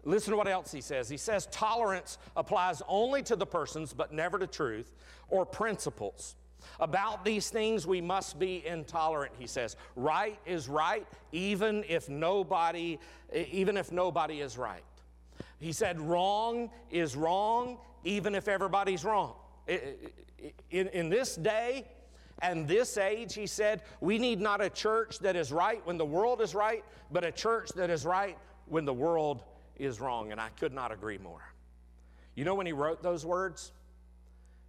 B: Listen to what else he says. He says tolerance applies only to the persons, but never to truth or principles. About these things we must be intolerant, he says. Right is right, even if nobody, even if nobody is right. He said wrong is wrong, even if everybody's wrong. In, in this day and this age, he said, we need not a church that is right when the world is right, but a church that is right when the world is wrong. And I could not agree more. You know when he wrote those words?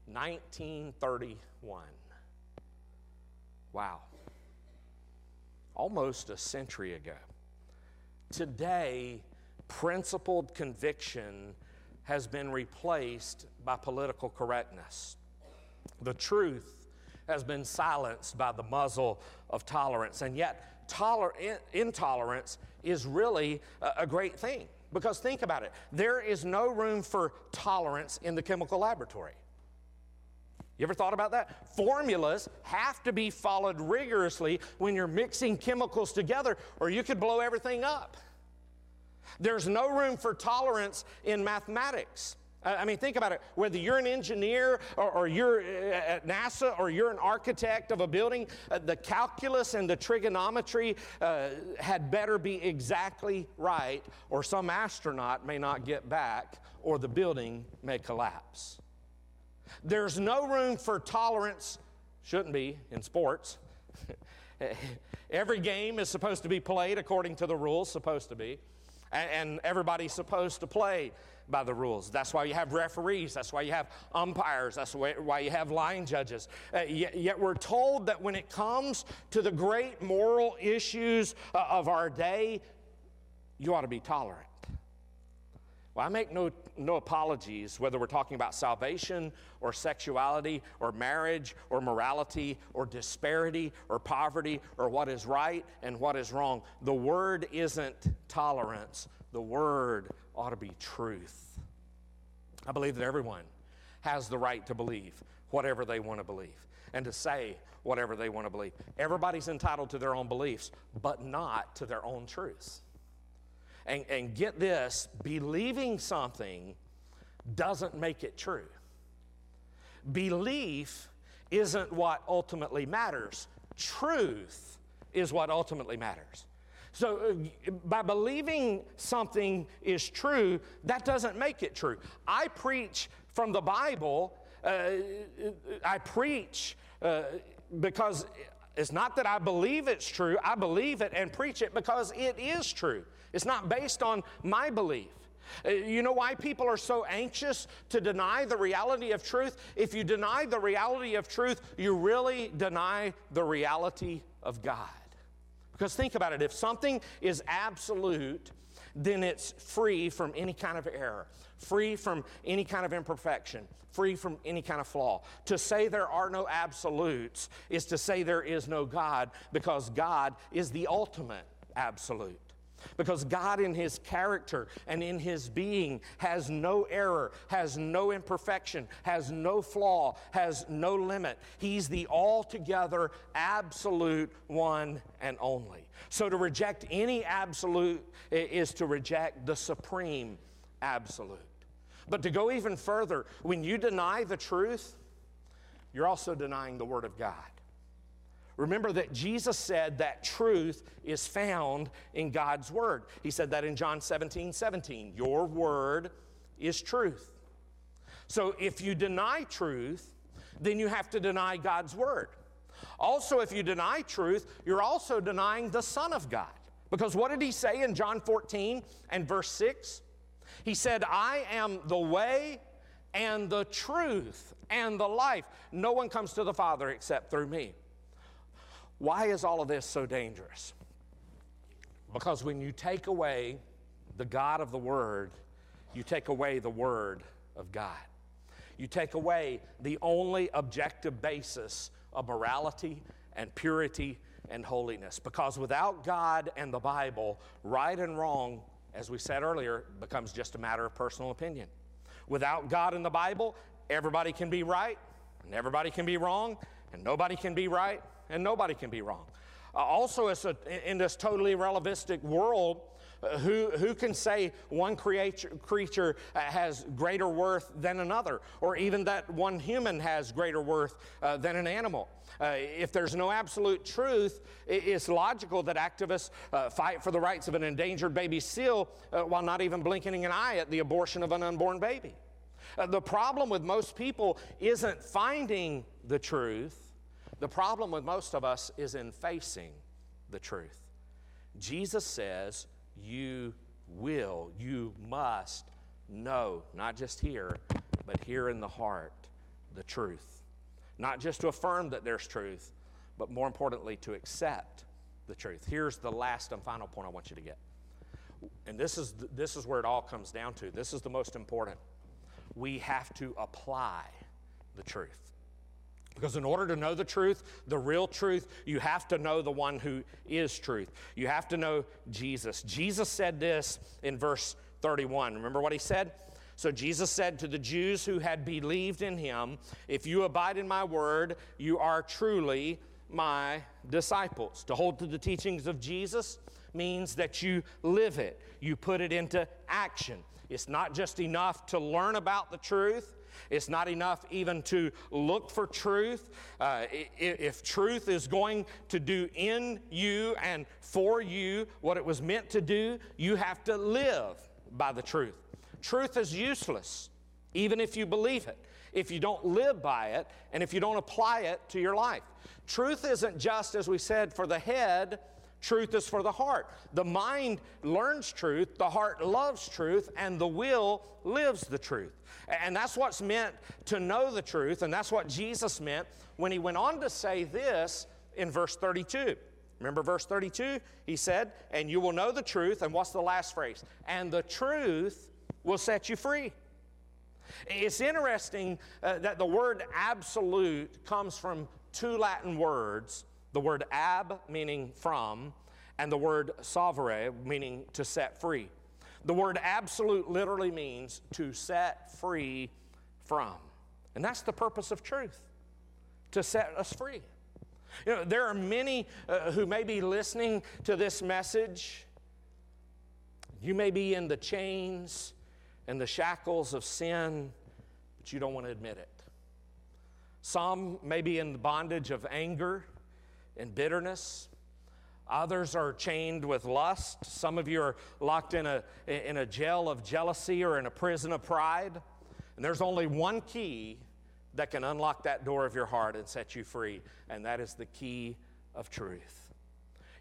B: 1931. Wow. Almost a century ago. Today, principled conviction has been replaced by political correctness. The truth has been silenced by the muzzle of tolerance. And yet, toler- intolerance is really a, a great thing. Because think about it there is no room for tolerance in the chemical laboratory. You ever thought about that? Formulas have to be followed rigorously when you're mixing chemicals together, or you could blow everything up. There's no room for tolerance in mathematics. I mean, think about it. Whether you're an engineer or, or, you're uh, at NASA or you're an architect of a building, uh, the calculus and the trigonometry uh, had better be exactly right, or some astronaut may not get back, or the building may collapse. There's no room for tolerance, shouldn't be, in sports. (laughs) Every game is supposed to be played according to the rules, supposed to be and, everybody's supposed to play by the rules. That's why you have referees. That's why you have umpires. That's why you have line judges. Uh, yet, yet, we're told that when it comes to the great moral issues uh, of our day, you ought to be tolerant. Well, I make no, no apologies whether we're talking about salvation or sexuality or marriage or morality or disparity or poverty or what is right and what is wrong. The word isn't tolerance, the word ought to be truth. I believe that everyone has the right to believe whatever they want to believe and to say whatever they want to believe. Everybody's entitled to their own beliefs, but not to their own truths. And, and get this believing something doesn't make it true. Belief isn't what ultimately matters, truth is what ultimately matters. So, uh, by believing something is true, that doesn't make it true. I preach from the Bible, uh, I preach uh, because it's not that I believe it's true, I believe it and preach it because it is true. It's not based on my belief. Uh, you know why people are so anxious to deny the reality of truth? If you deny the reality of truth, you really deny the reality of God. Because think about it if something is absolute then it's free from any kind of error, free from any kind of imperfection, free from any kind of flaw. To say there are no absolutes is to say there is no God because God is the ultimate absolute. Because God, in His character and in His being, has no error, has no imperfection, has no flaw, has no limit. He's the altogether absolute one and only. So to reject any absolute is to reject the supreme absolute. But to go even further, when you deny the truth, you're also denying the Word of God. Remember that Jesus said that truth is found in God's Word. He said that in John 17 17. Your Word is truth. So if you deny truth, then you have to deny God's Word. Also, if you deny truth, you're also denying the Son of God. Because what did he say in John 14 and verse 6? He said, I am the way and the truth and the life. No one comes to the Father except through me. Why is all of this so dangerous? Because when you take away the God of the Word, you take away the Word of God. You take away the only objective basis of morality and purity and holiness. Because without God and the Bible, right and wrong, as we said earlier, becomes just a matter of personal opinion. Without God and the Bible, everybody can be right and everybody can be wrong, and nobody can be right and nobody can be wrong. Uh, also, a, in this totally relativistic world, uh, who, who can say one creature, creature uh, has greater worth than another, or even that one human has greater worth uh, than an animal? Uh, if there's no absolute truth, it's logical that activists uh, fight for the rights of an endangered baby seal while not even blinking an eye at the abortion of an unborn baby. the problem with most people isn't finding the truth, the problem with most of us is in facing the truth. Jesus says, You will, you must know, not just here, but here in the heart, the truth. Not just to affirm that there's truth, but more importantly, to accept the truth. Here's the last and final point I want you to get. And this is, this is where it all comes down to. This is the most important. We have to apply the truth. Because in order to know the truth, the real truth, you have to know the one who is truth. You have to know Jesus. Jesus said this in verse 31. Remember what he said? So Jesus said to the Jews who had believed in him, If you abide in my word, you are truly my disciples. To hold to the teachings of Jesus means that you live it, you put it into action. It's not just enough to learn about the truth, it's not enough even to look for truth. Uh, if truth is going to do in you and for you what it was meant to do, you have to live by the truth. Truth is useless, even if you believe it, if you don't live by it, and if you don't apply it to your life. Truth isn't just, as we said, for the head Truth is for the heart. The mind learns truth, the heart loves truth, and the will lives the truth. And that's what's meant to know the truth, and that's what Jesus meant when he went on to say this in verse 32. Remember verse 32? He said, And you will know the truth, and what's the last phrase? And the truth will set you free. It's interesting uh, that the word absolute comes from two Latin words the word ab, meaning from, and the word salvare, meaning to set free. The word absolute literally means to set free from. And that's the purpose of truth, to set us free. You know, there are many uh, who may be listening to this message. You may be in the chains and the shackles of sin, but you don't want to admit it. Some may be in the bondage of anger and bitterness. Others are chained with lust. Some of you are locked in a, in a jail of jealousy or in a prison of pride. And there's only one key that can unlock that door of your heart and set you free, and that is the key of truth.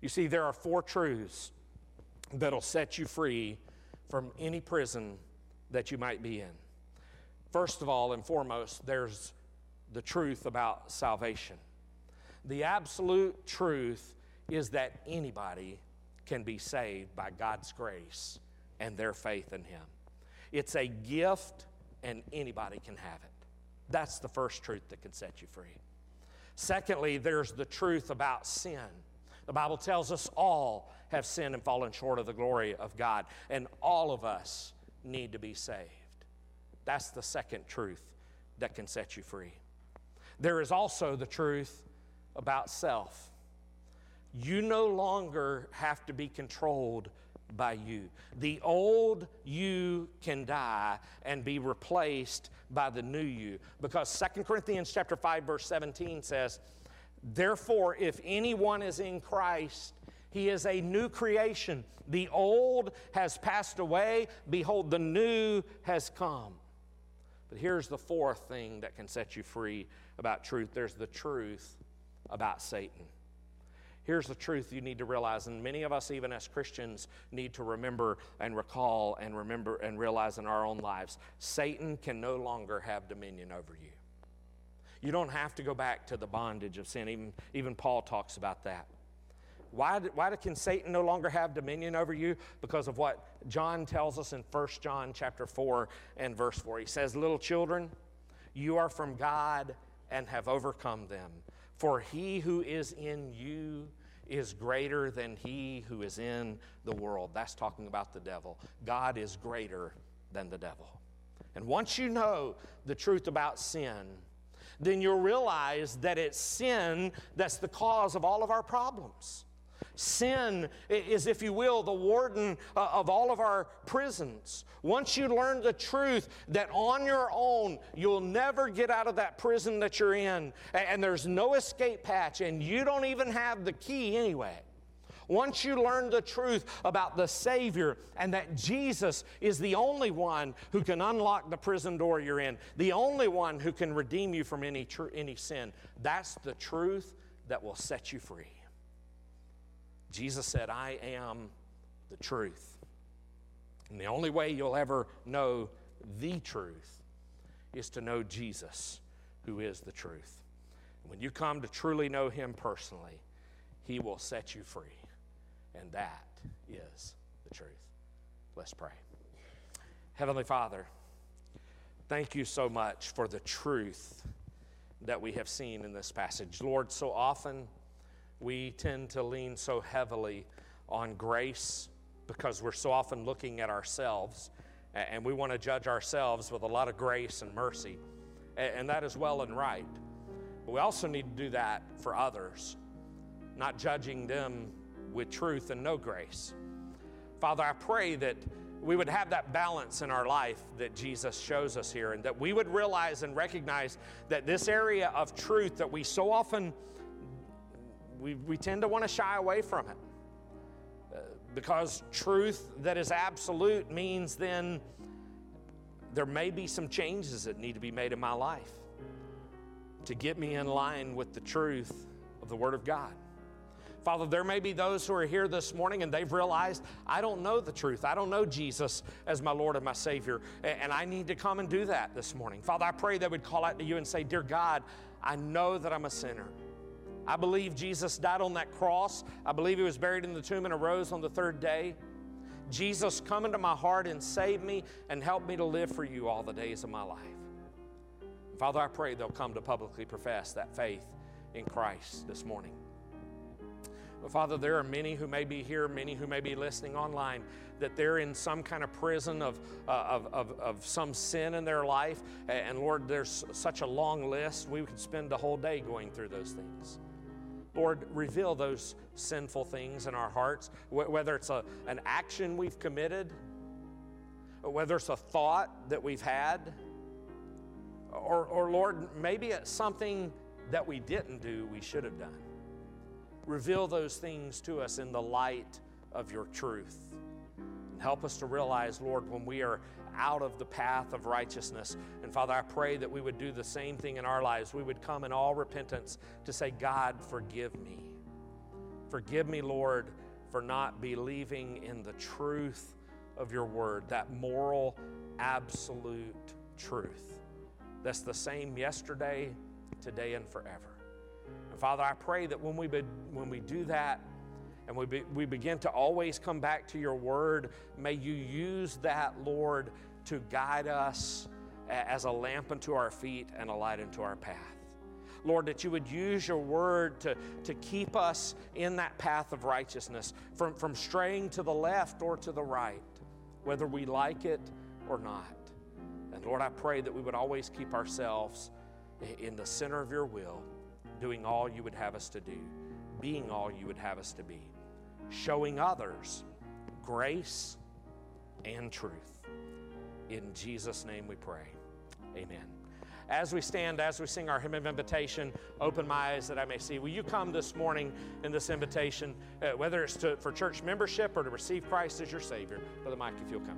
B: You see, there are four truths that'll set you free from any prison that you might be in. First of all and foremost, there's the truth about salvation. The absolute truth is that anybody can be saved by God's grace and their faith in Him. It's a gift, and anybody can have it. That's the first truth that can set you free. Secondly, there's the truth about sin. The Bible tells us all have sinned and fallen short of the glory of God, and all of us need to be saved. That's the second truth that can set you free. There is also the truth about self. You no longer have to be controlled by you. The old you can die and be replaced by the new you. Because 2 Corinthians chapter 5 verse 17 says, "Therefore if anyone is in Christ, he is a new creation. The old has passed away, behold the new has come." But here's the fourth thing that can set you free about truth. There's the truth about Satan. Here's the truth you need to realize, and many of us, even as Christians, need to remember and recall and remember and realize in our own lives Satan can no longer have dominion over you. You don't have to go back to the bondage of sin. Even, even Paul talks about that. Why, why can Satan no longer have dominion over you? Because of what John tells us in 1 John chapter 4 and verse 4. He says, Little children, you are from God and have overcome them. For he who is in you is greater than he who is in the world. That's talking about the devil. God is greater than the devil. And once you know the truth about sin, then you'll realize that it's sin that's the cause of all of our problems. Sin is, if you will, the warden uh, of all of our prisons. Once you learn the truth that on your own you'll never get out of that prison that you're in, and there's no escape hatch, and you don't even have the key anyway. Once you learn the truth about the Savior and that Jesus is the only one who can unlock the prison door you're in, the only one who can redeem you from any, tr- any sin, that's the truth that will set you free. Jesus said, I am the truth. And the only way you'll ever know the truth is to know Jesus, who is the truth. When you come to truly know Him personally, He will set you free. And that is the truth. Let's pray. Heavenly Father, thank you so much for the truth that we have seen in this passage. Lord, so often, we tend to lean so heavily on grace because we're so often looking at ourselves and we want to judge ourselves with a lot of grace and mercy. And that is well and right. But we also need to do that for others, not judging them with truth and no grace. Father, I pray that we would have that balance in our life that Jesus shows us here, and that we would realize and recognize that this area of truth that we so often we, we tend to want to shy away from it. Uh, because truth that is absolute means then there may be some changes that need to be made in my life to get me in line with the truth of the Word of God. Father, there may be those who are here this morning and they've realized, I don't know the truth. I don't know Jesus as my Lord and my Savior, and I need to come and do that this morning. Father, I pray they would call out to you and say, Dear God, I know that I'm a sinner. I believe Jesus died on that cross. I believe he was buried in the tomb and arose on the third day. Jesus, come into my heart and save me and help me to live for you all the days of my life. Father, I pray they'll come to publicly profess that faith in Christ this morning. But Father, there are many who may be here, many who may be listening online, that they're in some kind of prison of, uh, of, of, of, some sin in their life. And Lord, there's such a long list. We could spend the whole day going through those things. Lord, reveal those sinful things in our hearts, whether it's a, an action we've committed, whether it's a thought that we've had, or, or Lord, maybe it's something that we didn't do we should have done. Reveal those things to us in the light of your truth. And help us to realize, Lord, when we are out of the path of righteousness. And Father, I pray that we would do the same thing in our lives. We would come in all repentance to say, God, forgive me. Forgive me, Lord, for not believing in the truth of your word, that moral, absolute truth. That's the same yesterday, today, and forever. And Father, I pray that when we, when we do that,
D: and we, be, we begin to always come back to your word, may you use that, Lord, to guide us as a lamp unto our feet and a light unto our path. Lord, that you would use your word to, to keep us in that path of righteousness, from, from straying to the left or to the right, whether we like it or not. And Lord, I pray that we would always keep ourselves in the center of your will, doing all you would have us to do, being all you would have us to be, showing others grace and truth. In Jesus' name we pray. Amen. As we stand, as we sing our hymn of invitation, open my eyes that I may see. Will you come this morning in this invitation, uh, whether it's to, for church membership or to receive Christ as your Savior? Brother Mike, if you'll come.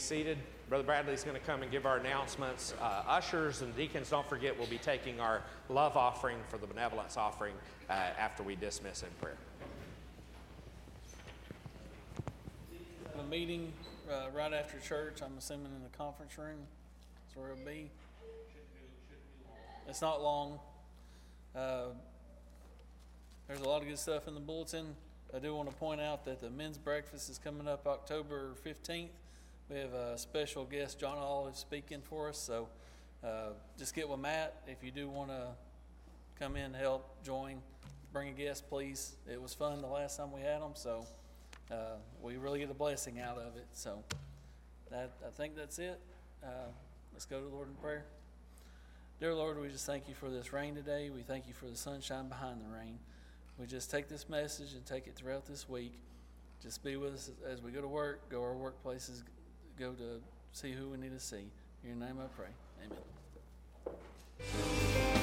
D: Seated. Brother Bradley's going to come and give our announcements. Uh, ushers and deacons, don't forget, we'll be taking our love offering for the benevolence offering uh, after we dismiss in prayer.
G: a meeting uh, right after church. I'm assuming in the conference room. That's where it'll be. It's not long. Uh, there's a lot of good stuff in the bulletin. I do want to point out that the men's breakfast is coming up October 15th. We have a special guest, John Olive, speaking for us. So uh, just get with Matt if you do want to come in, help, join, bring a guest, please. It was fun the last time we had them, so uh, we really get a blessing out of it. So that I think that's it. Uh, let's go to the Lord in prayer. Dear Lord, we just thank you for this rain today. We thank you for the sunshine behind the rain. We just take this message and take it throughout this week. Just be with us as we go to work, go our workplaces, go to see who we need to see. In your name I pray. Amen.